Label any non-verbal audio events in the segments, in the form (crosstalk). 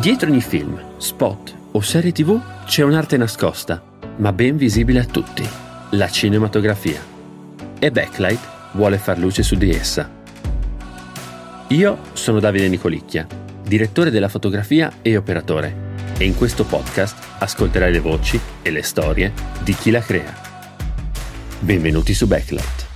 Dietro ogni film, spot o serie tv c'è un'arte nascosta, ma ben visibile a tutti, la cinematografia. E Backlight vuole far luce su di essa. Io sono Davide Nicolicchia, direttore della fotografia e operatore, e in questo podcast ascolterai le voci e le storie di chi la crea. Benvenuti su Backlight.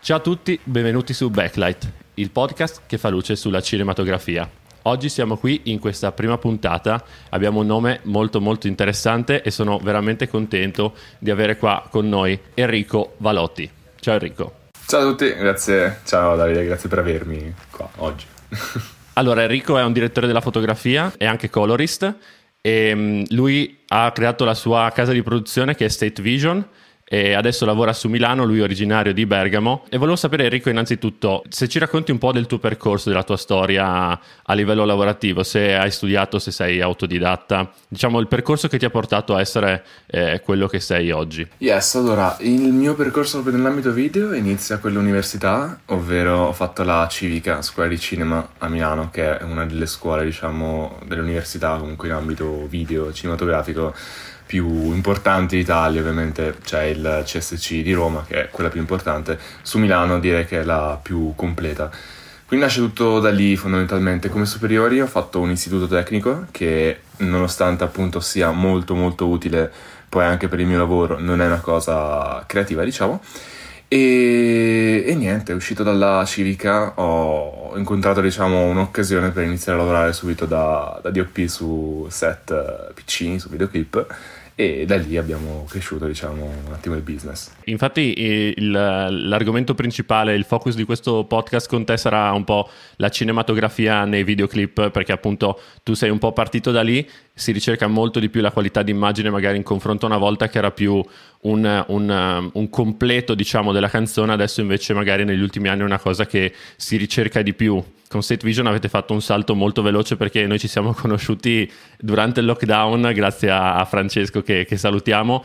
Ciao a tutti, benvenuti su Backlight, il podcast che fa luce sulla cinematografia. Oggi siamo qui in questa prima puntata, abbiamo un nome molto molto interessante e sono veramente contento di avere qua con noi Enrico Valotti. Ciao Enrico. Ciao a tutti, grazie, ciao Davide, grazie per avermi qua oggi. (laughs) allora Enrico è un direttore della fotografia e anche colorist e mm, lui ha creato la sua casa di produzione che è State Vision e adesso lavora su Milano, lui è originario di Bergamo e volevo sapere Enrico innanzitutto se ci racconti un po' del tuo percorso, della tua storia a livello lavorativo, se hai studiato, se sei autodidatta, diciamo il percorso che ti ha portato a essere eh, quello che sei oggi. Yes, allora il mio percorso proprio nell'ambito video inizia con l'università, ovvero ho fatto la Civica, scuola di cinema a Milano, che è una delle scuole diciamo dell'università comunque in ambito video cinematografico più importanti d'Italia, ovviamente c'è il CSC di Roma, che è quella più importante, su Milano direi che è la più completa. Quindi nasce tutto da lì fondamentalmente. Come superiori ho fatto un istituto tecnico che nonostante appunto sia molto molto utile poi anche per il mio lavoro, non è una cosa creativa diciamo. E, e niente, uscito dalla civica ho incontrato diciamo un'occasione per iniziare a lavorare subito da, da DOP su set piccini, su videoclip e da lì abbiamo cresciuto diciamo un attimo il business. Infatti il, l'argomento principale, il focus di questo podcast con te sarà un po' la cinematografia nei videoclip perché appunto tu sei un po' partito da lì, si ricerca molto di più la qualità di immagine magari in confronto a una volta che era più un, un, un completo diciamo della canzone, adesso invece magari negli ultimi anni è una cosa che si ricerca di più con State Vision avete fatto un salto molto veloce perché noi ci siamo (laughs) conosciuti durante il lockdown grazie a, Francesco che, che, salutiamo.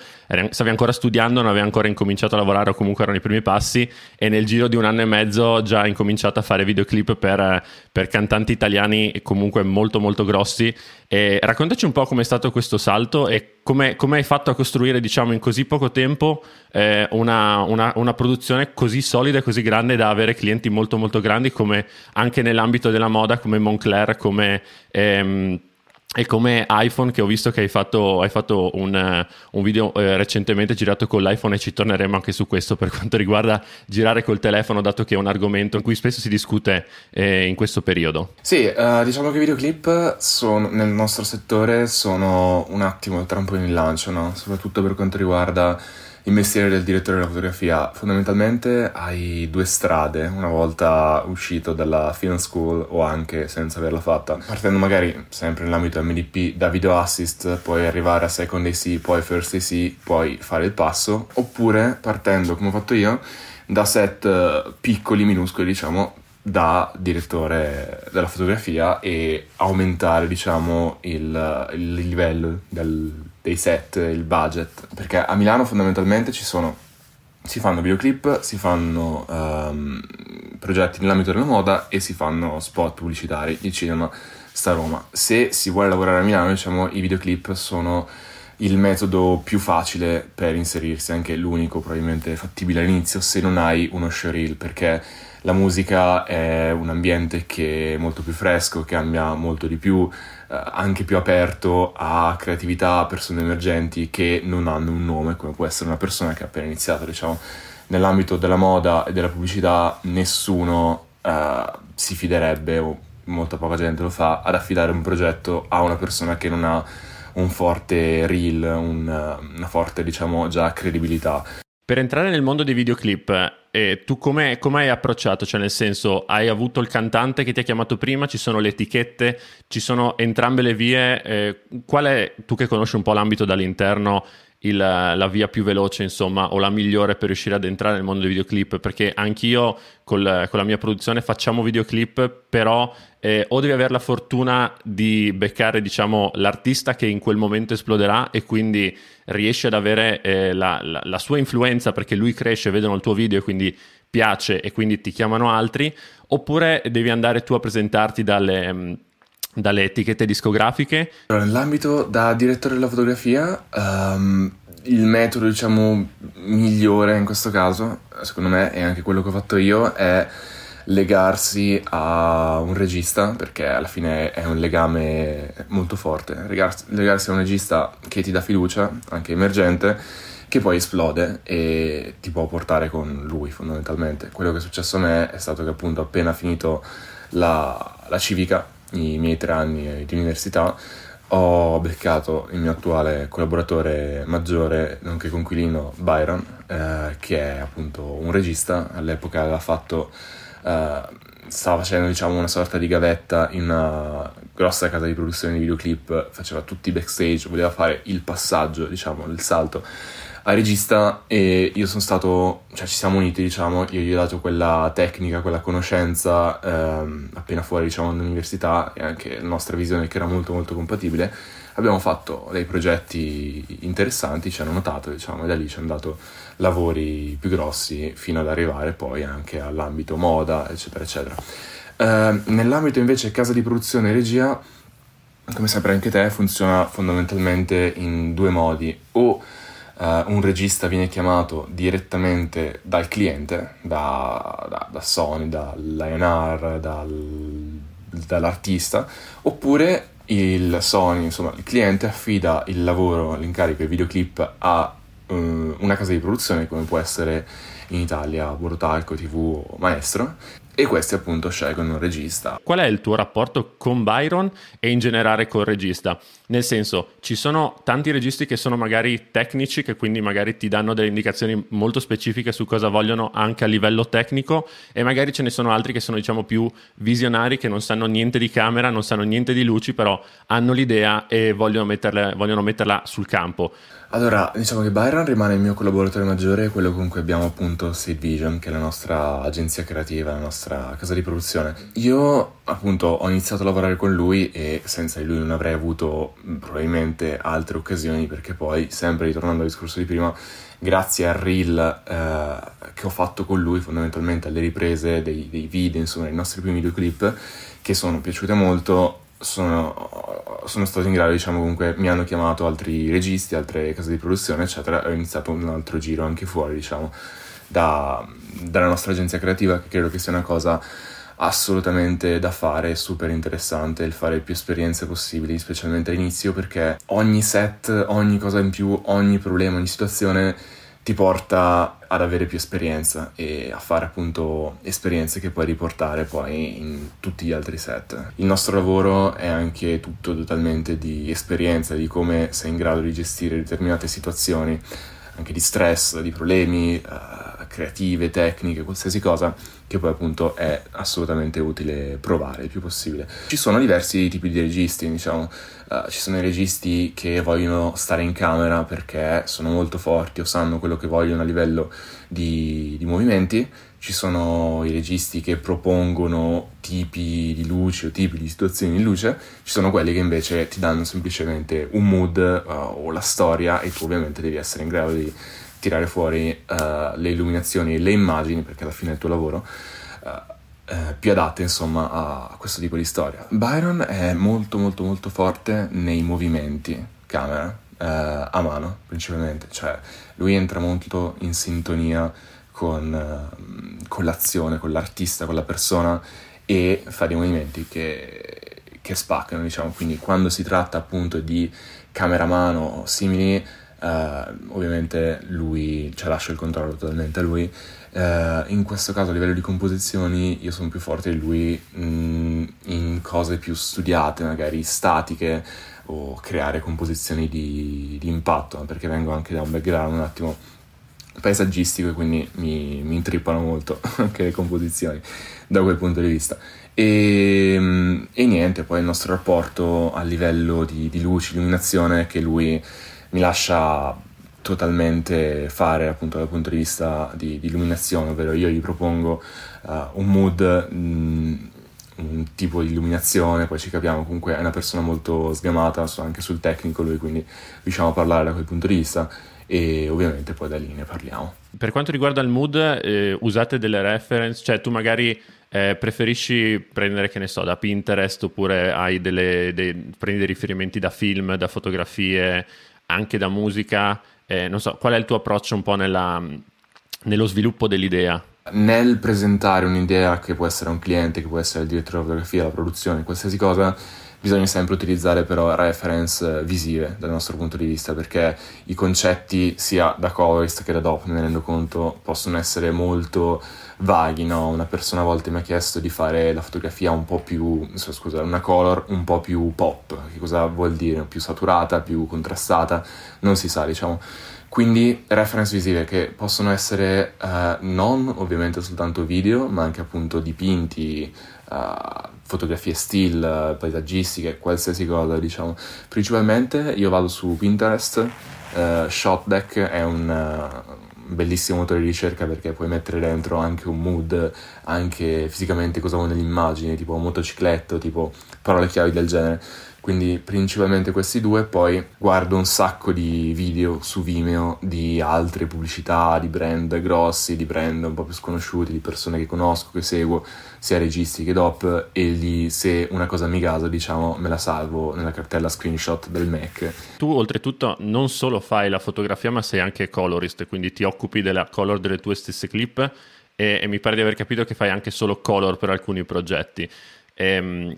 Stavi ancora studiando, non avevi ancora incominciato a lavorare o comunque erano i primi passi e nel giro di un anno e mezzo già incominciato a fare videoclip per, per cantanti italiani comunque molto molto grossi. E raccontaci un po' com'è stato questo salto e come, hai fatto a costruire diciamo in così poco tempo eh, una, una, una, produzione così solida e così grande da avere clienti molto molto grandi come anche nell'ambito della moda come Moncler come ehm, e come iPhone che ho visto che hai fatto, hai fatto un, un, video eh, recentemente girato con l'iPhone e ci torneremo anche su questo per (laughs) quanto riguarda girare col telefono dato che è un argomento in cui spesso si discute eh, in questo periodo. Sì, uh, diciamo che i videoclip sono, nel nostro settore sono un attimo il trampolino in lancio, no? soprattutto per quanto riguarda il mestiere del direttore della fotografia. Fondamentalmente hai due strade, una volta uscito dalla film school o anche senza averla fatta. Partendo magari sempre nell'ambito MDP da video assist, puoi arrivare a second AC, poi first AC, poi fare il passo, oppure partendo come ho fatto io da set eh, piccoli, minuscoli, diciamo, da direttore della fotografia e aumentare, diciamo, il, il livello del, dei set, il budget, perché a Milano fondamentalmente ci sono, si fanno videoclip, si fanno um, progetti nell'ambito della moda e si fanno spot pubblicitari, il cinema sta Roma. Se si vuole lavorare a Milano, diciamo, i videoclip sono il metodo più facile per inserirsi, anche l'unico probabilmente fattibile all'inizio se non hai uno showreel, perché la musica è un ambiente che è molto più fresco, cambia molto di più, eh, anche più aperto a creatività, a persone emergenti che non hanno un nome, come può essere una persona che ha appena iniziato, diciamo. Nell'ambito della moda e della pubblicità nessuno eh, si fiderebbe, o molta poca gente lo fa, ad affidare un progetto a una persona che non ha un forte reel, un, una forte, diciamo, già credibilità. Per entrare nel mondo dei videoclip, eh, tu come hai approcciato? Cioè, nel senso, hai avuto il cantante che ti ha chiamato prima, ci sono le etichette, ci sono entrambe le vie. Eh, qual è, tu che conosci un po' l'ambito dall'interno, il, la via più veloce, insomma, o la migliore per riuscire ad entrare nel mondo dei videoclip, perché anch'io col, con la mia produzione facciamo videoclip, però eh, o devi avere la fortuna di beccare, diciamo, l'artista che in quel momento esploderà e quindi riesci ad avere eh, la, la, la sua influenza perché lui cresce, vedono il tuo video e quindi piace e quindi ti chiamano altri, oppure devi andare tu a presentarti dalle mm, dalle etichette discografiche? Nell'ambito da direttore della fotografia, um, il metodo diciamo migliore in questo caso, secondo me, e anche quello che ho fatto io, è legarsi a un regista, perché alla fine è un legame molto forte, legarsi a un regista che ti dà fiducia, anche emergente, che poi esplode e ti può portare con lui fondamentalmente. Quello che è successo a me è stato che appunto appena finito la, la civica, i miei tre anni di università, ho beccato il mio attuale collaboratore maggiore, nonché conquilino Byron, eh, che è appunto un regista, all'epoca aveva fatto, eh, stava facendo diciamo una sorta di gavetta in una grossa casa di produzione di videoclip, faceva tutti i backstage, voleva fare il passaggio, diciamo, il salto a regista e io sono stato, cioè ci siamo uniti diciamo, io gli ho dato quella tecnica, quella conoscenza ehm, appena fuori diciamo dall'università e anche la nostra visione che era molto molto compatibile, abbiamo fatto dei progetti interessanti, ci hanno notato diciamo e da lì ci hanno dato lavori più grossi fino ad arrivare poi anche all'ambito moda eccetera eccetera. Eh, nell'ambito invece casa di produzione e regia, come saprai anche te, funziona fondamentalmente in due modi o Uh, un regista viene chiamato direttamente dal cliente, da, da, da Sony, dall'A&R, dal, dall'artista, oppure il Sony, insomma il cliente affida il lavoro, l'incarico, il videoclip a uh, una casa di produzione come può essere in Italia Bortalco, TV o Maestro e questi appunto scelgono un regista. Qual è il tuo rapporto con Byron e in generale col regista? Nel senso, ci sono tanti registi che sono magari tecnici, che quindi magari ti danno delle indicazioni molto specifiche su cosa vogliono anche a livello tecnico e magari ce ne sono altri che sono diciamo più visionari, che non sanno niente di camera, non sanno niente di luci, però hanno l'idea e vogliono, metterle, vogliono metterla sul campo. Allora, diciamo che Byron rimane il mio collaboratore maggiore, quello con cui abbiamo appunto Seed Vision, che è la nostra agenzia creativa, la nostra casa di produzione. Io appunto ho iniziato a lavorare con lui e senza di lui non avrei avuto probabilmente altre occasioni perché poi, sempre ritornando al discorso di prima, grazie al reel eh, che ho fatto con lui, fondamentalmente alle riprese dei, dei video, insomma, i nostri primi videoclip, che sono piaciute molto, sono, sono, stato in grado, diciamo comunque, mi hanno chiamato altri registi, altre case di produzione, eccetera, e ho iniziato un altro giro anche fuori, diciamo, da, dalla nostra agenzia creativa, che credo che sia una cosa assolutamente da fare, super interessante il fare più esperienze possibili, specialmente all'inizio, perché ogni set, ogni cosa in più, ogni problema, ogni situazione ti porta ad avere più esperienza e a fare appunto esperienze che puoi riportare poi in tutti gli altri set. Il nostro lavoro è anche tutto totalmente di esperienza, di come sei in grado di gestire determinate situazioni, anche di stress, di problemi uh, creative, tecniche, qualsiasi cosa che poi appunto è assolutamente utile provare il più possibile. Ci sono diversi tipi di registi, diciamo, uh, ci sono i registi che vogliono stare in camera perché sono molto forti o sanno quello che vogliono a livello di, di movimenti, ci sono i registi che propongono tipi di luce o tipi di situazioni in luce, ci sono quelli che invece ti danno semplicemente un mood uh, o la storia e tu ovviamente devi essere in grado di tirare fuori uh, le illuminazioni le immagini, perché alla fine è il tuo lavoro, uh, uh, più adatte insomma a questo tipo di storia. Byron è molto molto molto forte nei movimenti camera, a mano principalmente, cioè lui entra molto in sintonia con, con l'azione, con l'artista, con la persona e fa dei movimenti che, che spaccano, diciamo, quindi quando si tratta appunto di camera a mano o simili Uh, ovviamente lui, cioè lascio il controllo totalmente a lui. Uh, in questo caso a livello di composizioni io sono più forte di lui mh, mm, in cose più studiate, magari statiche o creare composizioni di, di impatto, perché vengo anche da un background un attimo paesaggistico e quindi mi, mi intrippano molto (laughs) anche le composizioni da quel punto di vista. E, mm, e niente, poi il nostro rapporto a livello di, di luce, illuminazione, che lui mi lascia totalmente fare appunto dal punto di vista di, di illuminazione, ovvero io gli propongo uh, un mood, mh, mm, un tipo di illuminazione, poi ci capiamo, comunque è una persona molto sgamata anche sul tecnico lui, quindi riusciamo a parlare da quel punto di vista e ovviamente poi da lì ne parliamo. Per quanto riguarda il mood, eh, usate delle reference, cioè tu magari eh, preferisci prendere, che ne so, da Pinterest oppure hai delle, dei, prendi dei riferimenti da film, da fotografie, anche da musica, eh, non so, qual è il tuo approccio un po' nella, nello sviluppo dell'idea? Nel presentare un'idea che può essere un cliente, che può essere il direttore di fotografia, la produzione, qualsiasi cosa, bisogna sempre utilizzare però reference visive dal nostro punto di vista perché i concetti sia da colorist che da me ne rendo conto, possono essere molto vaghi, no? Una persona a volte mi ha chiesto di fare la fotografia un po' più, scusa, una color un po' più pop, che cosa vuol dire? Più saturata, più contrastata, non si sa, diciamo. Quindi reference visive che possono essere uh, non ovviamente soltanto video, ma anche appunto dipinti, uh, fotografie still, paesaggistiche, qualsiasi cosa, diciamo. Principalmente io vado su Pinterest, uh, Shotdeck è un uh, bellissimo motore di ricerca perché puoi mettere dentro anche un mood, anche fisicamente cosa vuoi nell'immagine, tipo motocicletto, tipo parole chiavi del genere quindi principalmente questi due, poi guardo un sacco di video su Vimeo di altre pubblicità, di brand grossi, di brand un po' più sconosciuti, di persone che conosco, che seguo, sia registi che DOP, e lì se una cosa mi gasa, diciamo, me la salvo nella cartella screenshot del Mac. Tu oltretutto non solo fai la fotografia, ma sei anche colorist, quindi ti occupi della color delle tue stesse clip e, e mi pare di aver capito che fai anche solo color per alcuni progetti. Ehm,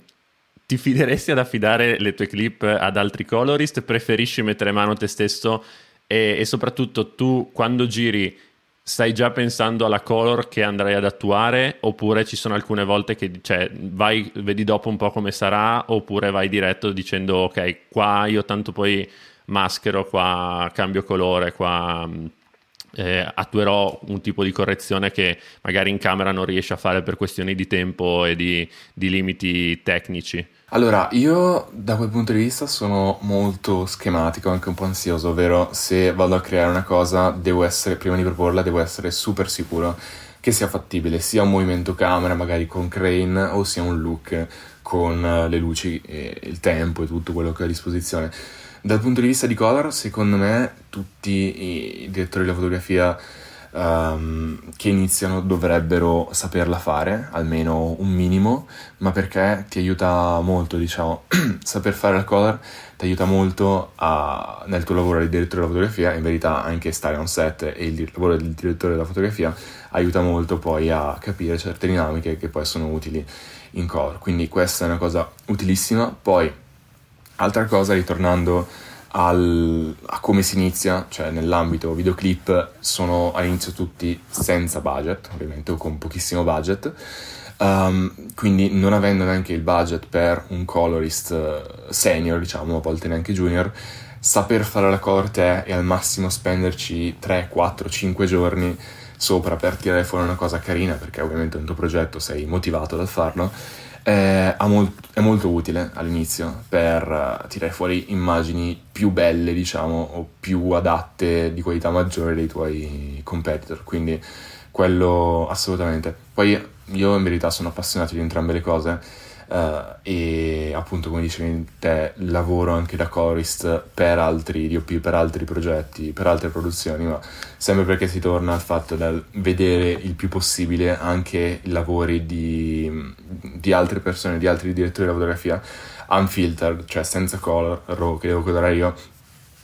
ti fideresti ad affidare le tue clip ad altri colorist? Preferisci mettere mano te stesso? E, e, soprattutto tu quando giri stai già pensando alla color che andrai ad attuare oppure ci sono alcune volte che cioè, vai, vedi dopo un po' come sarà oppure vai diretto dicendo ok qua io tanto poi maschero, qua cambio colore, qua eh, attuerò un tipo di correzione che magari in camera non riesce a fare per questioni di tempo e di, di limiti tecnici. Allora, io da quel punto di vista sono molto schematico, anche un po' ansioso, ovvero se vado a creare una cosa, devo essere, prima di proporla, devo essere super sicuro che sia fattibile, sia un movimento camera, magari con crane, o sia un look con eh, le luci e il tempo e tutto quello che ho a disposizione. Dal punto di vista di color, secondo me, tutti i direttori della fotografia um, che iniziano dovrebbero saperla fare, almeno un minimo, ma perché ti aiuta molto, diciamo, (clears throat) saper fare la color ti aiuta molto a, nel tuo lavoro di direttore della fotografia, in verità anche stare on set e il lavoro del direttore della fotografia aiuta molto poi a capire certe dinamiche che poi sono utili in color, quindi questa è una cosa utilissima. Poi, altra cosa, ritornando al, a come si inizia, cioè nell'ambito videoclip sono all'inizio tutti senza budget, ovviamente o con pochissimo budget, um, quindi non avendo neanche il budget per un colorist eh, senior, diciamo, a volte neanche junior, saper fare la color te e al massimo spenderci 3, 4, 5 giorni sopra per tirare fuori una cosa carina, perché ovviamente nel tuo progetto sei motivato dal farlo, è, molt- è molto utile all'inizio per uh, tirare fuori immagini più belle, diciamo, o più adatte di qualità maggiore dei tuoi competitor. Quindi quello assolutamente. Poi io in verità sono appassionato di entrambe le cose Uh, e appunto come dicevi te lavoro anche da chorist per altri DOP, per altri progetti, per altre produzioni, ma sempre perché si torna al fatto del vedere il più possibile anche i lavori di, di altre persone, di altri direttori di fotografia unfiltered, cioè senza color, che devo colorare io,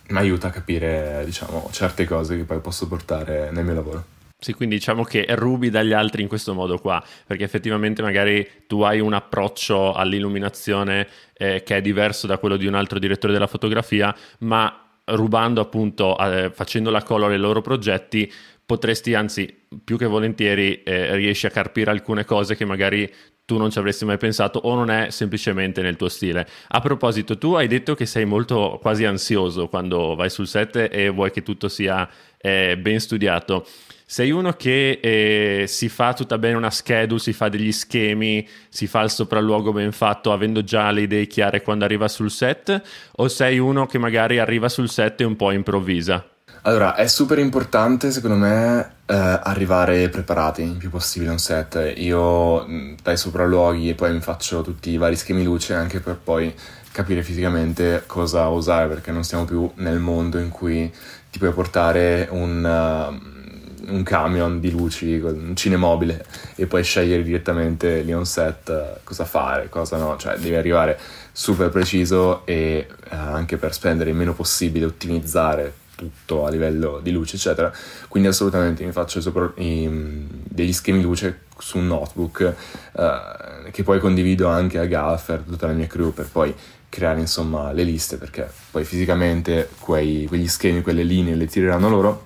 mi aiuta a capire diciamo certe cose che poi posso portare nel mio lavoro. Sì, quindi diciamo che rubi dagli altri in questo modo qua, perché effettivamente magari tu hai un approccio all'illuminazione eh, che è diverso da quello di un altro direttore della fotografia, ma rubando appunto, eh, facendo la color ai loro progetti, potresti anzi più che volentieri eh, riesci a carpire alcune cose che magari tu non ci avresti mai pensato o non è semplicemente nel tuo stile. A proposito, tu hai detto che sei molto quasi ansioso quando vai sul set e vuoi che tutto sia eh, ben studiato. Sei uno che eh, si fa tutta bene una schedule, si fa degli schemi, si fa il sopralluogo ben fatto avendo già le idee chiare quando arriva sul set? O sei uno che magari arriva sul set e un po' improvvisa? Allora, è super importante secondo me eh, arrivare preparati il più possibile a un set. Io dai sopralluoghi e poi mi faccio tutti i vari schemi luce anche per poi capire fisicamente cosa usare perché non siamo più nel mondo in cui ti puoi portare un, uh, un camion di luci, un cinemobile e poi scegliere direttamente lì on set uh, cosa fare, cosa no, cioè devi arrivare super preciso e uh, anche per spendere il meno possibile, ottimizzare tutto a livello di luce, eccetera. Quindi assolutamente mi faccio sopra, i, degli schemi luce su un notebook uh, che poi condivido anche a Gaffer, tutta la mia crew, per poi creare insomma le liste, perché poi fisicamente quei, quegli schemi, quelle linee le tireranno loro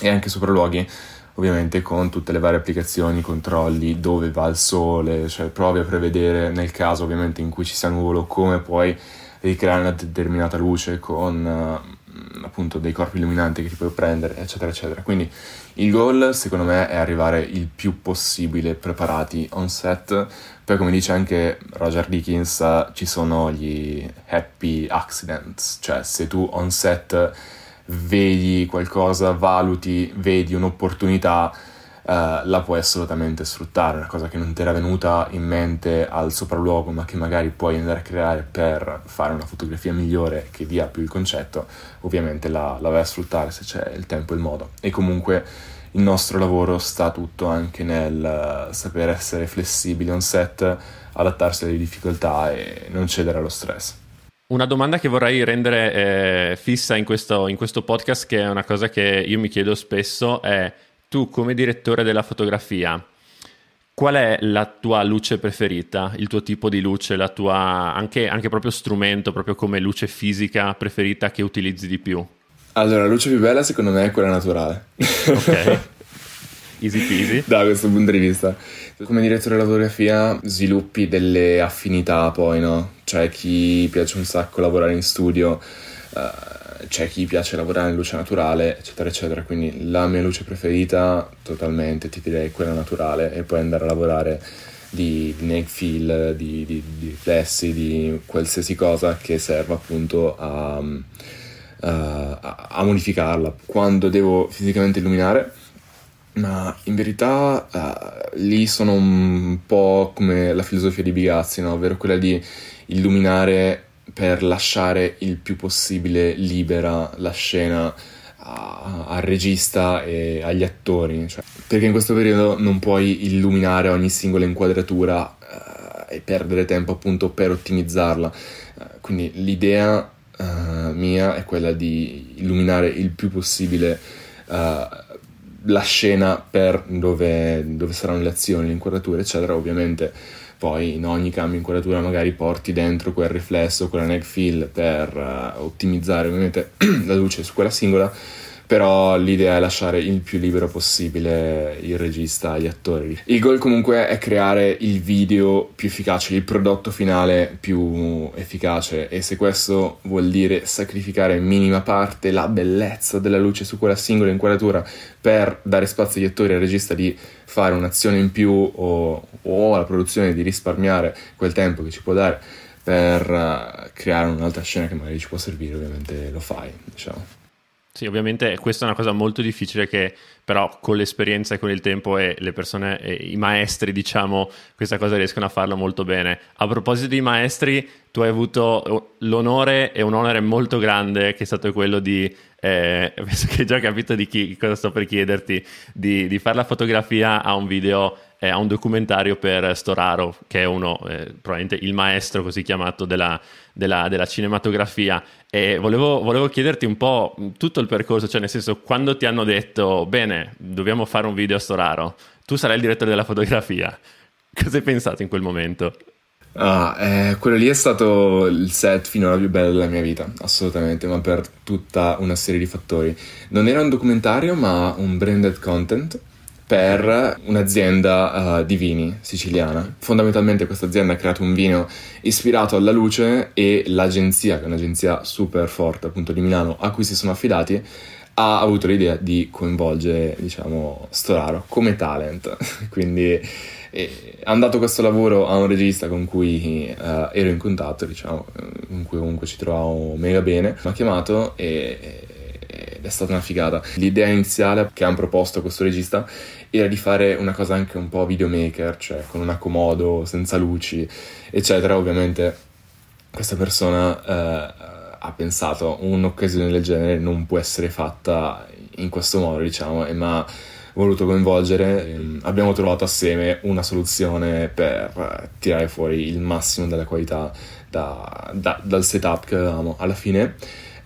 e anche sopralluoghi ovviamente con tutte le varie applicazioni, controlli, dove va il sole, cioè provi a prevedere nel caso ovviamente in cui ci sia nuvolo come puoi ricreare una determinata luce con uh, appunto dei corpi illuminanti che ti puoi prendere, eccetera, eccetera. Quindi il goal secondo me è arrivare il più possibile preparati on set. Poi come dice anche Roger Dickens, ci sono gli happy accidents, cioè se tu on set vedi qualcosa, valuti, vedi un'opportunità, Uh, la puoi assolutamente sfruttare, una cosa che non ti era venuta in mente al sopralluogo, ma che magari puoi andare a creare per fare una fotografia migliore che dia più il concetto, ovviamente la, la vai a sfruttare se c'è il tempo e il modo. E comunque il nostro lavoro sta tutto anche nel uh, saper essere flessibili on set, adattarsi alle difficoltà e non cedere allo stress. Una domanda che vorrei rendere eh, fissa in questo, in questo podcast, che è una cosa che io mi chiedo spesso, è tu come direttore della fotografia, qual è la tua luce preferita, il tuo tipo di luce, la tua anche, anche proprio strumento, proprio come luce fisica preferita che utilizzi di più? Allora, la luce più bella secondo me è quella naturale. Ok. (laughs) Easy peasy. Da questo punto di vista. Come direttore della fotografia sviluppi delle affinità poi, no? Cioè chi piace un sacco lavorare in studio, uh, c'è chi piace lavorare in luce naturale, eccetera, eccetera. Quindi la mia luce preferita, totalmente, ti direi quella naturale, e poi andare a lavorare di, di neg fill, di, di, di, riflessi, di qualsiasi cosa che serva appunto a, a, a modificarla. Quando devo fisicamente illuminare, ma in verità uh, lì sono un po' come la filosofia di Bigazzi, no? ovvero quella di illuminare per lasciare il più possibile libera la scena al regista e agli attori, cioè, perché in questo periodo non puoi illuminare ogni singola inquadratura uh, e perdere tempo appunto per ottimizzarla. Uh, quindi l'idea uh, mia è quella di illuminare il più possibile la scena per dove, dove saranno le azioni, le inquadrature, eccetera. Ovviamente poi in ogni cambio inquadratura magari porti dentro quel riflesso, quella neg fill per uh, ottimizzare ovviamente (clears throat) la luce su quella singola però l'idea è lasciare il più libero possibile il regista agli attori. Il goal comunque è creare il video più efficace, il prodotto finale più efficace e se questo vuol dire sacrificare in minima parte la bellezza della luce su quella singola inquadratura per dare spazio agli attori e al regista di fare un'azione in più o, o alla produzione di risparmiare quel tempo che ci può dare per uh, creare un'altra scena che magari ci può servire, ovviamente lo fai, diciamo. Sì, ovviamente questa è una cosa molto difficile che però con l'esperienza e con il tempo e le persone, e i maestri, diciamo, questa cosa riescono a farla molto bene. A proposito di maestri, tu hai avuto l'onore e un onore molto grande che è stato quello di, eh, (laughs) penso che hai già capito di chi, cosa sto per chiederti, di, di fare la fotografia a un video è un documentario per Storaro, che è uno, eh, probabilmente il maestro così chiamato della, della, della cinematografia. E volevo, volevo, chiederti un po' tutto il percorso, cioè nel senso, quando ti hanno detto, bene, dobbiamo fare un video a Storaro, tu sarai il direttore della fotografia, cosa hai pensato in quel momento? Ah, eh, quello lì è stato il set finora più bello della mia vita, assolutamente, ma per tutta una serie di fattori. Non era un documentario, ma un branded content per un'azienda uh, di vini siciliana. Fondamentalmente questa azienda ha creato un vino ispirato alla luce e l'agenzia, che è un'agenzia super forte appunto di Milano, a cui si sono affidati, ha avuto l'idea di coinvolgere, diciamo, Storaro come talent. (laughs) Quindi ha dato questo lavoro a un regista con cui uh, ero in contatto, diciamo, con cui comunque ci trovavo mega bene. Mi ha chiamato e è stata una figata. L'idea iniziale che hanno proposto questo regista era di fare una cosa anche un po' videomaker, cioè con una comodo, senza luci, eccetera. Ovviamente questa persona eh, ha pensato un'occasione del genere non può essere fatta in questo modo, diciamo, ma voluto coinvolgere, ehm, abbiamo trovato assieme una soluzione per eh, tirare fuori il massimo della qualità da, da, dal setup che avevamo. Alla fine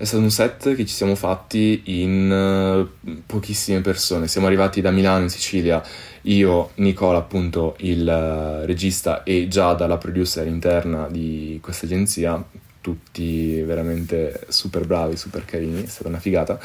è stato un set che ci siamo fatti in uh, pochissime persone. Siamo arrivati da Milano in Sicilia, io, Nicola, appunto il uh, regista, e Giada, la producer interna di questa agenzia. Tutti veramente super bravi, super carini, è stata una figata.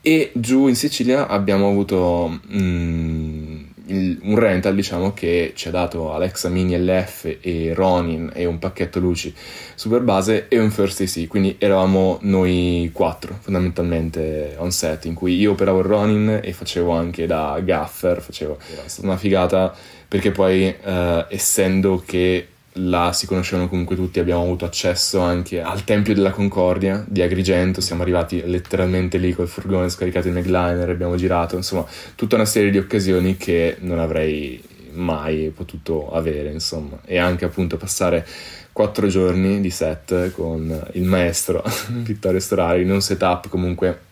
E giù in Sicilia abbiamo avuto mm, il, un rental, diciamo, che ci ha dato Alexa Mini LF e Ronin e un pacchetto luci super base e un First AC, quindi eravamo noi quattro fondamentalmente on set, in cui io operavo il Ronin e facevo anche da gaffer, facevo una figata perché poi eh, essendo che là si conoscevano comunque tutti, abbiamo avuto accesso anche al Tempio della Concordia di Agrigento, siamo arrivati letteralmente lì col furgone scaricato in Megliner, abbiamo girato, insomma, tutta una serie di occasioni che non avrei mai potuto avere, insomma, e anche appunto passare quattro giorni di set con il maestro (laughs) Vittorio Storari in un setup comunque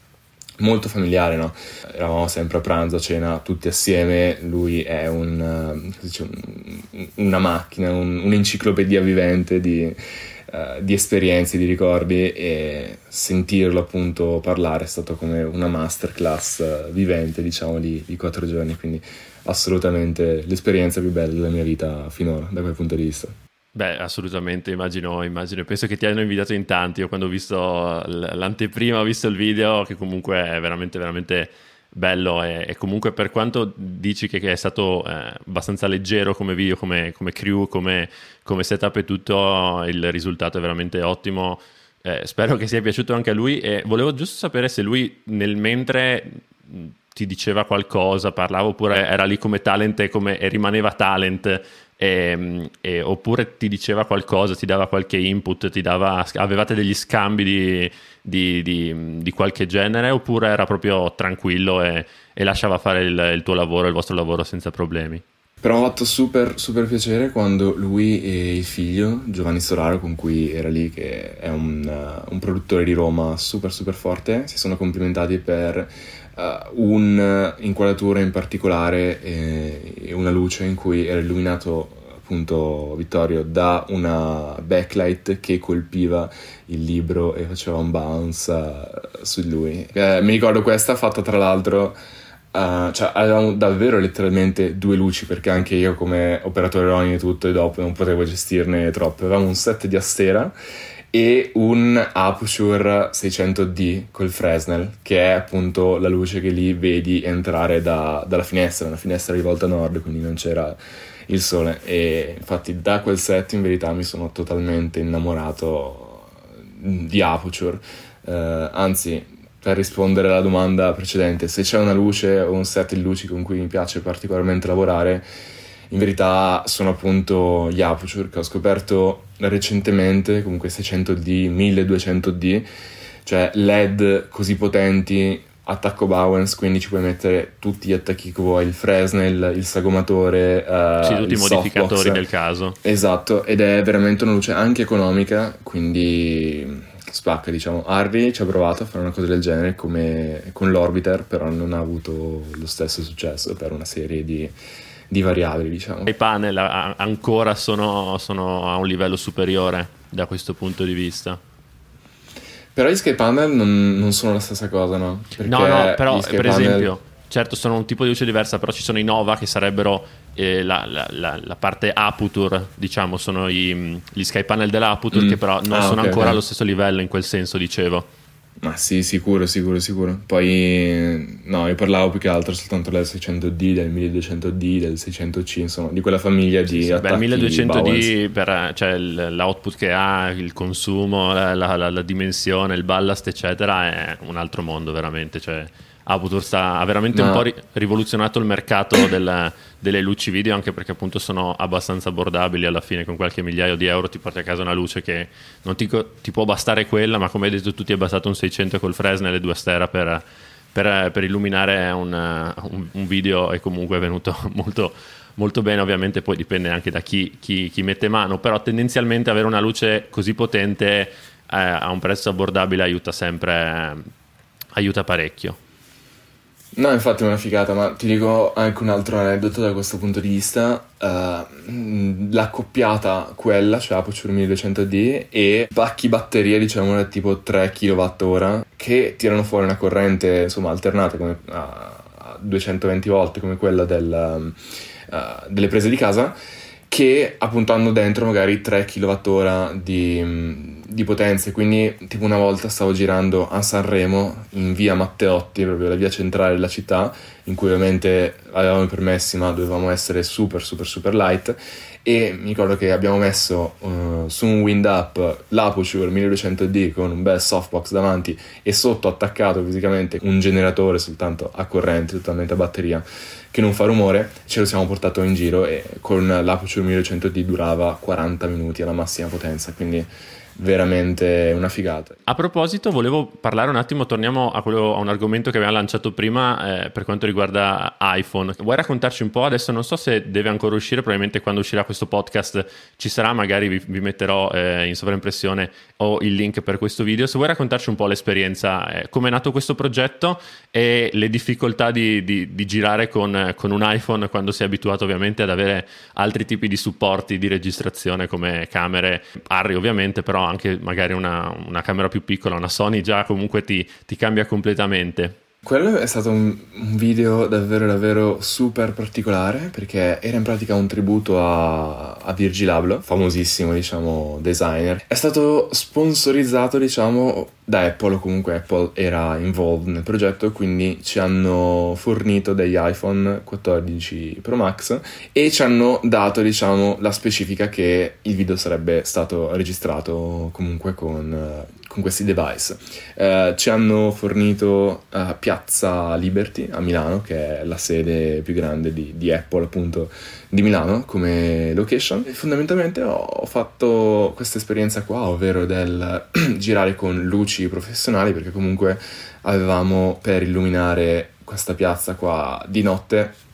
molto familiare, no? Eravamo sempre a pranzo, a cena, tutti assieme, lui è un, un, una macchina, un, un'enciclopedia vivente di, uh, di, esperienze, di ricordi e sentirlo appunto parlare è stato come una masterclass vivente, diciamo, di, di quattro giorni, quindi assolutamente l'esperienza più bella della mia vita finora, da quel punto di vista. Beh, assolutamente, immagino, immagino. Penso che ti hanno invitato in tanti. Io quando ho visto l'anteprima, ho visto il video, che comunque è veramente, veramente bello e, e comunque per quanto dici che, che è stato eh, abbastanza leggero come video, come, come crew, come, come, setup e tutto, il risultato è veramente ottimo. Eh, spero che sia piaciuto anche a lui e volevo giusto sapere se lui nel mentre ti diceva qualcosa, parlava oppure era lì come talent e, come, e rimaneva talent e, ehm, e, oppure ti diceva qualcosa, ti dava qualche input, dava, avevate degli scambi di, di, di, di, qualche genere oppure era proprio tranquillo e, e lasciava fare il, il, tuo lavoro, il vostro lavoro senza problemi? Però mi ha fatto super, super piacere quando lui e il figlio, Giovanni Solaro, con cui era lì, che è un, un produttore di Roma super super forte, si sono complimentati per uh, un'inquadratura in particolare e, e una luce in cui era illuminato appunto Vittorio da una backlight che colpiva il libro e faceva un bounce uh, su lui. Eh, mi ricordo questa fatta tra l'altro, uh, cioè avevamo davvero letteralmente due luci perché anche io come operatore Ronin e tutto e dopo non potevo gestirne troppo. Avevamo un set di Astera e un Aputure 600D col Fresnel, che è appunto la luce che lì vedi entrare da, dalla finestra, una finestra rivolta a nord, quindi non c'era il sole. E infatti da quel set in verità mi sono totalmente innamorato di Aputure. Uh, anzi, per rispondere alla domanda precedente, se c'è una luce o un set di luci con cui mi piace particolarmente lavorare, in verità sono appunto gli Aputure che ho scoperto recentemente, comunque 600D, 1200D, cioè LED così potenti, attacco Bowens, quindi ci puoi mettere tutti gli attacchi che vuoi, il Fresnel, il sagomatore, uh, sì, tutti i modificatori softbox. del caso. Esatto, ed è veramente una luce anche economica, quindi spacca diciamo. Harvey ci ha provato a fare una cosa del genere come con l'Orbiter, però non ha avuto lo stesso successo per una serie di di variabili, diciamo. I panel ancora sono, sono, a un livello superiore da questo punto di vista. Però gli Sky Panel non, non sono la stessa cosa, no? Perché no, no, però per panel... esempio, certo sono un tipo di luce diversa, però ci sono i Nova che sarebbero eh, la, la, la, la, parte Aputure, diciamo, sono i, gli Sky Panel dell'Aputure mm. che però non ah, sono okay, ancora okay. allo stesso livello in quel senso, dicevo. Ma sì, sicuro, sicuro, sicuro. Poi, no, io parlavo più che altro soltanto del 600D, del 1200D, del 600C, insomma, di quella famiglia di sì, Beh, il 1200D, per, cioè l'output che ha, il consumo, la, la, la, dimensione, il ballast, eccetera, è un altro mondo veramente, cioè Aputur sta, ha veramente no. un po' ri- rivoluzionato il mercato (coughs) del, delle luci video anche perché appunto sono abbastanza abbordabili alla fine con qualche migliaio di euro ti porti a casa una luce che non ti, ti può bastare quella ma come hai detto tu ti è bastato un 600 col Fresnel e due Astera per, per, per illuminare un, un, un, video è comunque venuto (laughs) molto, molto bene, ovviamente poi dipende anche da chi, chi, chi, mette mano, però tendenzialmente avere una luce così potente eh, a un prezzo abbordabile aiuta sempre, aiuta parecchio. No, infatti è una figata, ma ti dico anche un altro aneddoto da questo punto di vista. Uh, l'accoppiata quella, cioè Aperture 1200D, e pacchi batterie, diciamo, da tipo 3 kWh, che tirano fuori una corrente, insomma, alternata come, a 220 volt, come quella del, uh, delle prese di casa, che appunto hanno dentro magari 3 kWh di di potenze, quindi tipo una volta stavo girando a Sanremo in via Matteotti, proprio la via centrale della città, in cui ovviamente avevamo i permessi ma dovevamo essere super super super light e mi ricordo che abbiamo messo uh, su un wind up l'Aputure 1200D con un bel softbox davanti e sotto attaccato fisicamente un generatore soltanto a corrente, totalmente a batteria che non fa rumore, ce lo siamo portato in giro e con l'Aputure 1200D durava 40 minuti alla massima potenza, quindi veramente una figata. A proposito, volevo parlare un attimo, torniamo a, quello, a un argomento che abbiamo lanciato prima eh, per quanto riguarda iPhone. Vuoi raccontarci un po'? Adesso non so se deve ancora uscire, probabilmente quando uscirà questo podcast ci sarà, magari vi, vi metterò eh, in sovraimpressione o il link per questo video. Se vuoi raccontarci un po' l'esperienza, eh, come è nato questo progetto e le difficoltà di, di, di girare con, con un iPhone quando sei abituato ovviamente ad avere altri tipi di supporti di registrazione come camere, Harry ovviamente, però anche magari una, una camera più piccola, una Sony già comunque ti, ti cambia completamente. Quello è stato un, video davvero davvero super particolare perché era in pratica un tributo a, a Virgil Abloh, famosissimo diciamo designer. È stato sponsorizzato diciamo da Apple o comunque Apple era involved nel progetto quindi ci hanno fornito degli iPhone 14 Pro Max e ci hanno dato diciamo la specifica che il video sarebbe stato registrato comunque con con questi device. Eh, ci hanno fornito uh, Piazza Liberty a Milano, che è la sede più grande di, di Apple appunto di Milano come location. E fondamentalmente ho fatto questa esperienza qua, ovvero del (clears throat) girare con luci professionali, perché comunque avevamo per illuminare questa piazza qua di notte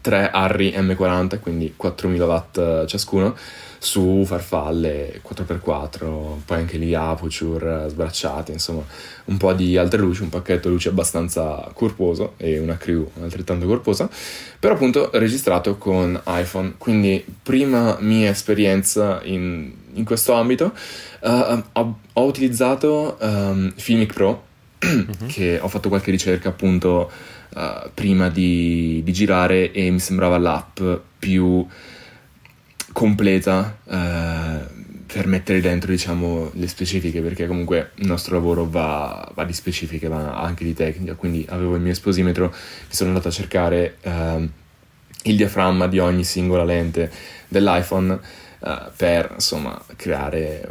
tre Harry M40, quindi 4000 watt ciascuno su farfalle 4x4, poi anche lì aperture sbracciate, insomma un po' di altre luci, un pacchetto luci abbastanza corposo e una crew altrettanto corposa, però appunto registrato con iPhone, quindi prima mia esperienza in, in questo ambito uh, ho, ho, utilizzato um, Filmic Pro, uh-huh. che ho fatto qualche ricerca appunto uh, prima di, di girare e mi sembrava l'app più completa eh, per mettere dentro diciamo le specifiche perché comunque il nostro lavoro va, va, di specifiche ma anche di tecnica. Quindi avevo il mio esposimetro mi sono andato a cercare eh, il diaframma di ogni singola lente dell'iPhone eh, per insomma creare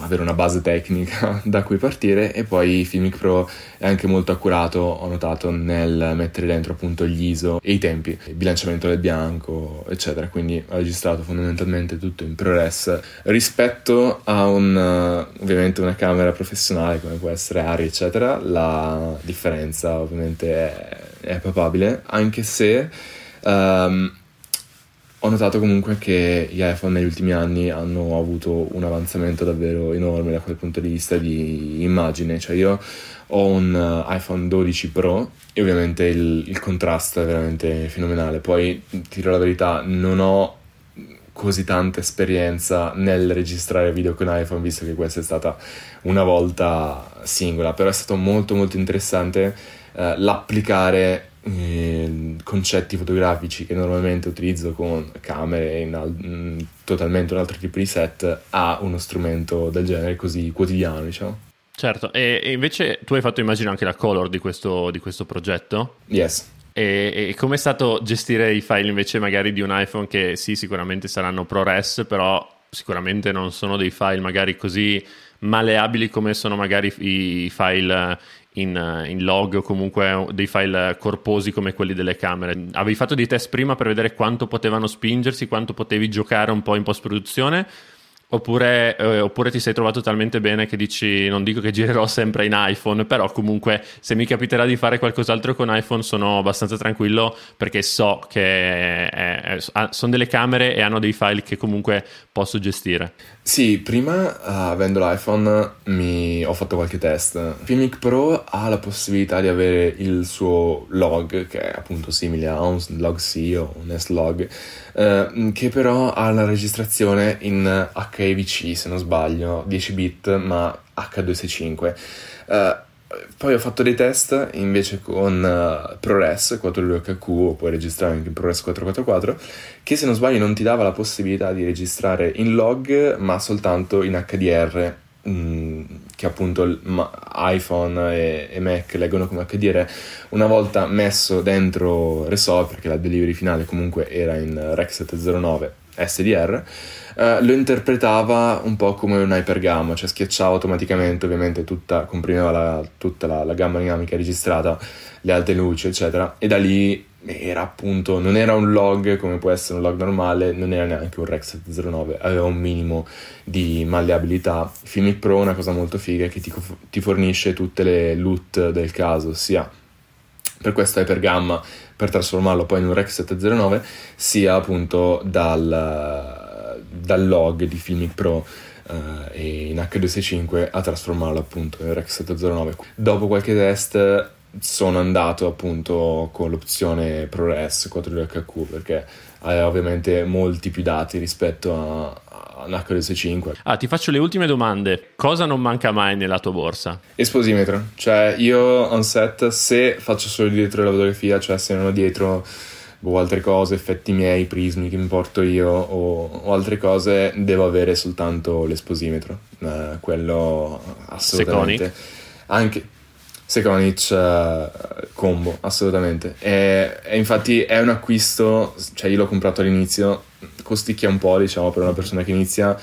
avere una base tecnica (laughs) da cui partire e poi Filmic Pro è anche molto accurato, ho notato, nel mettere dentro appunto gli ISO e i tempi, il bilanciamento del bianco, eccetera, quindi ho registrato fondamentalmente tutto in ProRes. Rispetto a un, ovviamente una camera professionale come può essere Ari, eccetera, la differenza ovviamente è, è papabile, anche se um, ho notato comunque che gli iPhone negli ultimi anni hanno avuto un avanzamento davvero enorme da quel punto di vista di immagine, cioè io ho un uh, iPhone 12 Pro e ovviamente il, il contrasto è veramente fenomenale, poi ti dirò la verità, non ho così tanta esperienza nel registrare video con iPhone, visto che questa è stata una volta singola, però è stato molto molto interessante eh, l'applicare eh, concetti fotografici che normalmente utilizzo con camere in al- mm, totalmente un altro tipo di set a uno strumento del genere così quotidiano, diciamo. Certo, e, e invece tu hai fatto immagino anche la color di questo, di questo progetto? Yes. E, e com'è stato gestire i file invece magari di un iPhone che sì, sicuramente saranno ProRes, però sicuramente non sono dei file magari così maleabili come sono magari i file in, in, log o comunque dei file corposi come quelli delle camere. Avevi fatto dei test prima per vedere quanto potevano spingersi, quanto potevi giocare un po' in post produzione Oppure, eh, oppure, ti sei trovato talmente bene che dici non dico che girerò sempre in iPhone, però comunque se mi capiterà di fare qualcos'altro con iPhone sono abbastanza tranquillo perché so che è, è, sono delle camere e hanno dei file che comunque posso gestire. Sì, prima uh, avendo l'iPhone mi ho fatto qualche test. Filmic Pro ha la possibilità di avere il suo log, che è appunto simile a un log C o un S-Log, uh, che però ha la registrazione in HEVC, se non sbaglio, 10 bit, ma H265. Uh, poi ho fatto dei test invece con uh, ProRes 4.2HQ o puoi registrare anche in ProRes 444 che se non sbaglio non ti dava la possibilità di registrare in log ma soltanto in HDR mh, mm, che appunto iPhone e, e, Mac leggono come HDR una volta messo dentro Resolve perché la delivery finale comunque era in Rec 709 SDR eh, lo interpretava un po' come un hypergamma, cioè schiacciava automaticamente, ovviamente tutta, comprimeva la, tutta la, la, gamma dinamica registrata, le alte luci, eccetera, e da lì era appunto, non era un log come può essere un log normale, non era neanche un Rec 709, aveva un minimo di malleabilità. Filmic Pro è una cosa molto figa che ti, ti fornisce tutte le loot del caso, sia per questo hypergamma per trasformarlo poi in un Rec 709, sia appunto dal dal log di Filmic Pro uh, e in H265 a trasformarlo appunto in Rex 709. Dopo qualche test sono andato appunto con l'opzione ProRes 4HQ perché ha ovviamente molti più dati rispetto a, un H265. Ah, ti faccio le ultime domande. Cosa non manca mai nella tua borsa? Esposimetro. Cioè, io on set, se faccio solo dietro la fotografia, cioè se non ho dietro o altre cose, effetti miei, prismi che mi porto io o, o altre cose, devo avere soltanto l'esposimetro, eh, quello assolutamente. Seconi? Anche Seconic uh, combo, assolutamente. E, e, infatti è un acquisto, cioè io l'ho comprato all'inizio, costicchia un po', diciamo, per una persona che inizia,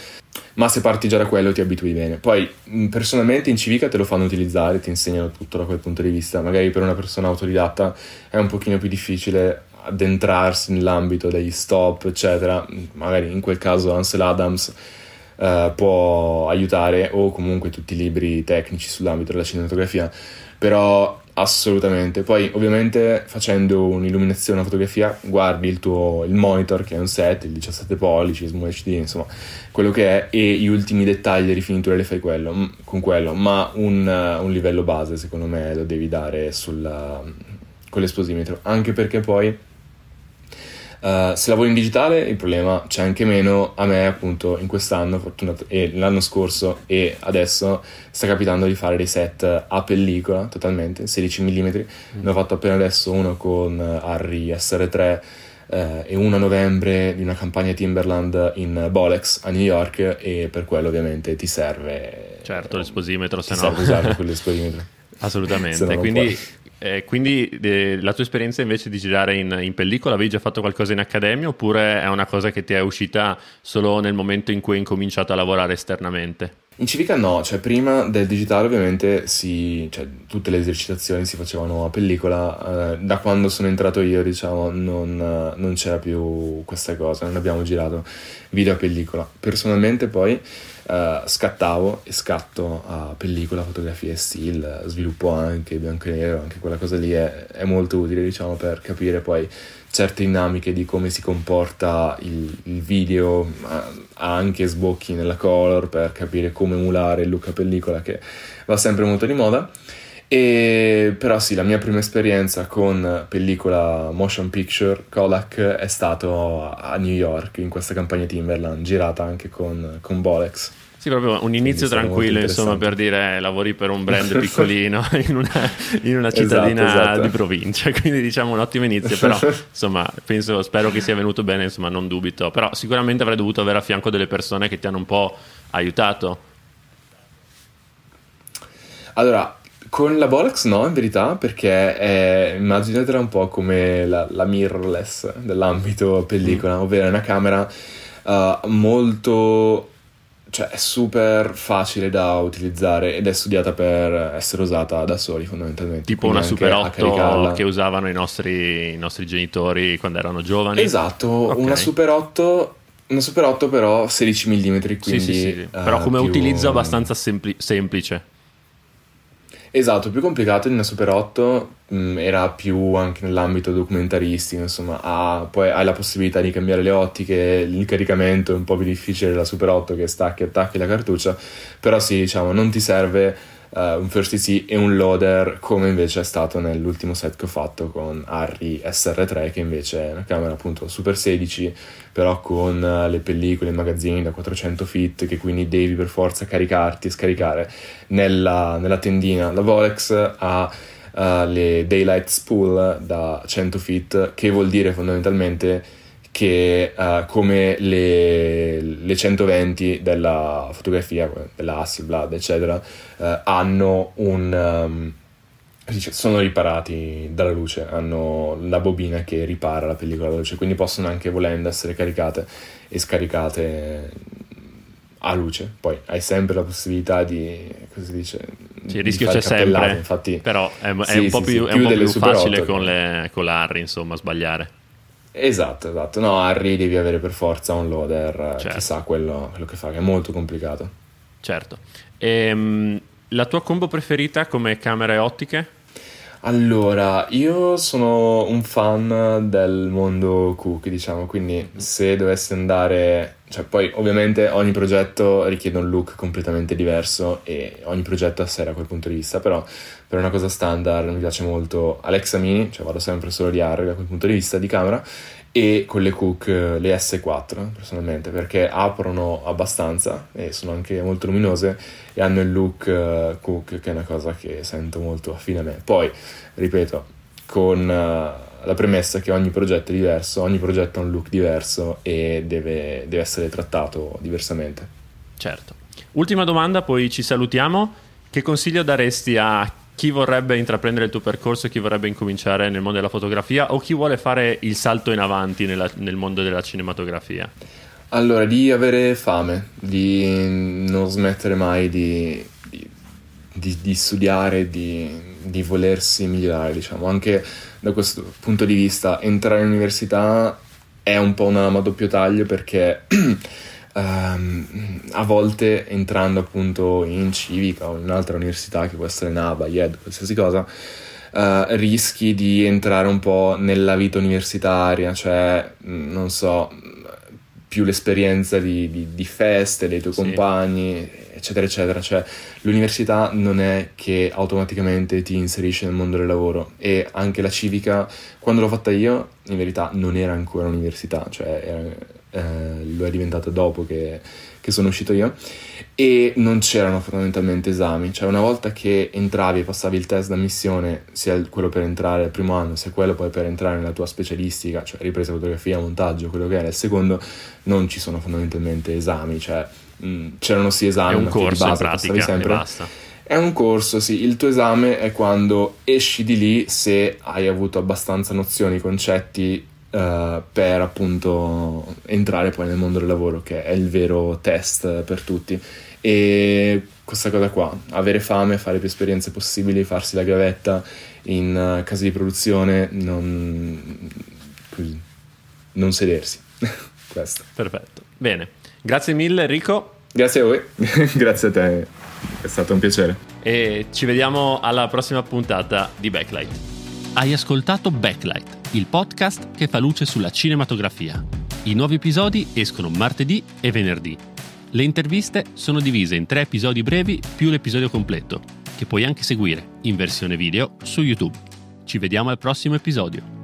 ma se parti già da quello ti abitui bene. Poi personalmente in civica te lo fanno utilizzare, ti insegnano tutto da quel punto di vista, magari per una persona autodidatta è un pochino più difficile addentrarsi nell'ambito degli stop, eccetera, magari in quel caso Ansel Adams uh, può aiutare o comunque tutti i libri tecnici sull'ambito della cinematografia, però assolutamente. Poi ovviamente facendo un'illuminazione, una fotografia, guardi il tuo il monitor che è un set, il 17 pollici, Smo HD, insomma, quello che è e gli ultimi dettagli e rifiniture le fai quello, con quello, ma un, un livello base secondo me lo devi dare sulla, con l'esposimetro, anche perché poi Uh, se lavori in digitale il problema c'è anche meno, a me appunto in quest'anno fortunato, e l'anno scorso e adesso sta capitando di fare dei set a pellicola totalmente, 16 mm, mm. ne ho fatto appena adesso uno con Harry SR3 eh, e uno a novembre di una campagna Timberland in Bolex a New York e per quello ovviamente ti serve certo l'esposimetro (laughs) se no. serve usare quell'esposimetro. Assolutamente. Quindi eh, quindi eh, la tua esperienza invece di girare in, in, pellicola, avevi già fatto qualcosa in accademia oppure è una cosa che ti è uscita solo nel momento in cui hai incominciato a lavorare esternamente? In civica no, cioè prima del digitale ovviamente si, cioè, tutte le esercitazioni si facevano a pellicola, eh, da quando sono entrato io diciamo non, non c'era più questa cosa, non abbiamo girato video a pellicola. Personalmente poi uh, scattavo e scatto a pellicola, fotografie still, sviluppo anche bianco e nero, anche quella cosa lì è, è molto utile diciamo per capire poi certe dinamiche di come si comporta il, il video, ha anche sbocchi nella color per capire come emulare il look a pellicola che va sempre molto di moda. E, però sì, la mia prima esperienza con pellicola motion picture Kodak è stato a New York in questa campagna Timberland, girata anche con, con Bolex. Sì, proprio un inizio tranquillo, insomma, per dire lavori per un brand piccolino (laughs) in una, in una cittadina esatto, esatto. di provincia, (laughs) quindi diciamo un ottimo inizio, però (laughs) insomma, penso, spero che sia venuto bene, insomma, non dubito, però sicuramente avrei dovuto avere a fianco delle persone che ti hanno un po' aiutato. Allora, con la Bolex no, in verità, perché è, immaginatela un po' come la, la mirrorless dell'ambito pellicola, mm. ovvero è una camera uh, molto... cioè è super facile da utilizzare ed è studiata per essere usata da soli fondamentalmente. Tipo Quindi una Super 8 che usavano i nostri, i nostri, genitori quando erano giovani? Esatto, okay. una Super 8 Una Super 8 però 16 mm, quindi... Sì, sì, sì. Però come più... utilizzo abbastanza sempli- semplice. Esatto, più complicato una Super 8 mh, mm, era più anche nell'ambito documentaristico, insomma, ha, poi hai la possibilità di cambiare le ottiche, il caricamento è un po' più difficile della Super 8 che stacchi e attacchi la cartuccia, però sì, diciamo, non ti serve uh, un First EC e un loader come invece è stato nell'ultimo set che ho fatto con Harry SR3 che invece è una camera appunto Super 16 però con uh, le pellicole, i magazzini da 400 feet che quindi devi per forza caricarti e scaricare nella, nella tendina. La Volex ha uh, le Daylight Spool da 100 feet che vuol dire fondamentalmente che uh, come le, le, 120 della fotografia, della Hasselblad, eccetera, uh, hanno un... Um, sono riparati dalla luce, hanno la bobina che ripara la pellicola dalla luce, quindi possono anche volendo essere caricate e scaricate a luce. Poi hai sempre la possibilità di, cosa si dice? Sì, il rischio c'è sempre, infatti, però è, è sì, un po' sì, più, sì, è un po più facile con, le, con l'Harry, insomma, sbagliare. Esatto, esatto. No, Harry devi avere per forza un loader, certo. chissà quello, quello, che fa, che è molto complicato. Certo. Ehm, la tua combo preferita come camere ottiche? Allora, io sono un fan del mondo Cook, diciamo, quindi se dovessi andare, cioè poi ovviamente ogni progetto richiede un look completamente diverso e ogni progetto ha sé da quel punto di vista, però per una cosa standard mi piace molto Alexa Mini, cioè vado sempre solo di AR da quel punto di vista di camera e con le Cook, le S4 personalmente, perché aprono abbastanza e sono anche molto luminose e hanno il look uh, Cook che è una cosa che sento molto affine a me. Poi, ripeto, con uh, la premessa che ogni progetto è diverso, ogni progetto ha un look diverso e deve, deve essere trattato diversamente. Certo. Ultima domanda, poi ci salutiamo. Che consiglio daresti a chi vorrebbe intraprendere il tuo percorso chi vorrebbe incominciare nel mondo della fotografia o chi vuole fare il salto in avanti nella, nel mondo della cinematografia? Allora, di avere fame, di non smettere mai di, di, di, di studiare, di, volersi migliorare, diciamo. Anche da questo punto di vista, entrare in università è un po' un'arma a doppio taglio perché (clears throat) um, a volte entrando appunto in civica o in un'altra università che può essere NABA, IED, qualsiasi cosa, uh, rischi di entrare un po' nella vita universitaria, cioè non so, più l'esperienza di, di, di feste dei tuoi sì. compagni, eccetera, eccetera. Cioè, l'università non è che automaticamente ti inserisce nel mondo del lavoro e anche la civica, quando l'ho fatta io, in verità non era ancora università, cioè era, eh, lo è diventato dopo che, che, sono uscito io, e non c'erano fondamentalmente esami, cioè una volta che entravi e passavi il test d'ammissione, sia quello per entrare al primo anno, sia quello poi per entrare nella tua specialistica, cioè ripresa fotografia, montaggio, quello che era il secondo, non ci sono fondamentalmente esami, cioè mh, c'erano sì esami, è un corso di base, in pratica sempre. basta. È un corso, sì. Il tuo esame è quando esci di lì se hai avuto abbastanza nozioni, concetti uh, per appunto entrare poi nel mondo del lavoro, che è il vero test per tutti. E questa cosa qua, avere fame, fare più esperienze possibili, farsi la gavetta in uh, case di produzione, non, così, non sedersi. (laughs) Questo. Perfetto. Bene. Grazie mille Enrico. Grazie a voi, (laughs) grazie a te, è stato un piacere. E ci vediamo alla prossima puntata di Backlight. Hai ascoltato Backlight il podcast che fa luce sulla cinematografia. I nuovi episodi escono martedì e venerdì. Le interviste sono divise in tre episodi brevi più l'episodio completo, che puoi anche seguire in versione video su YouTube. Ci vediamo al prossimo episodio.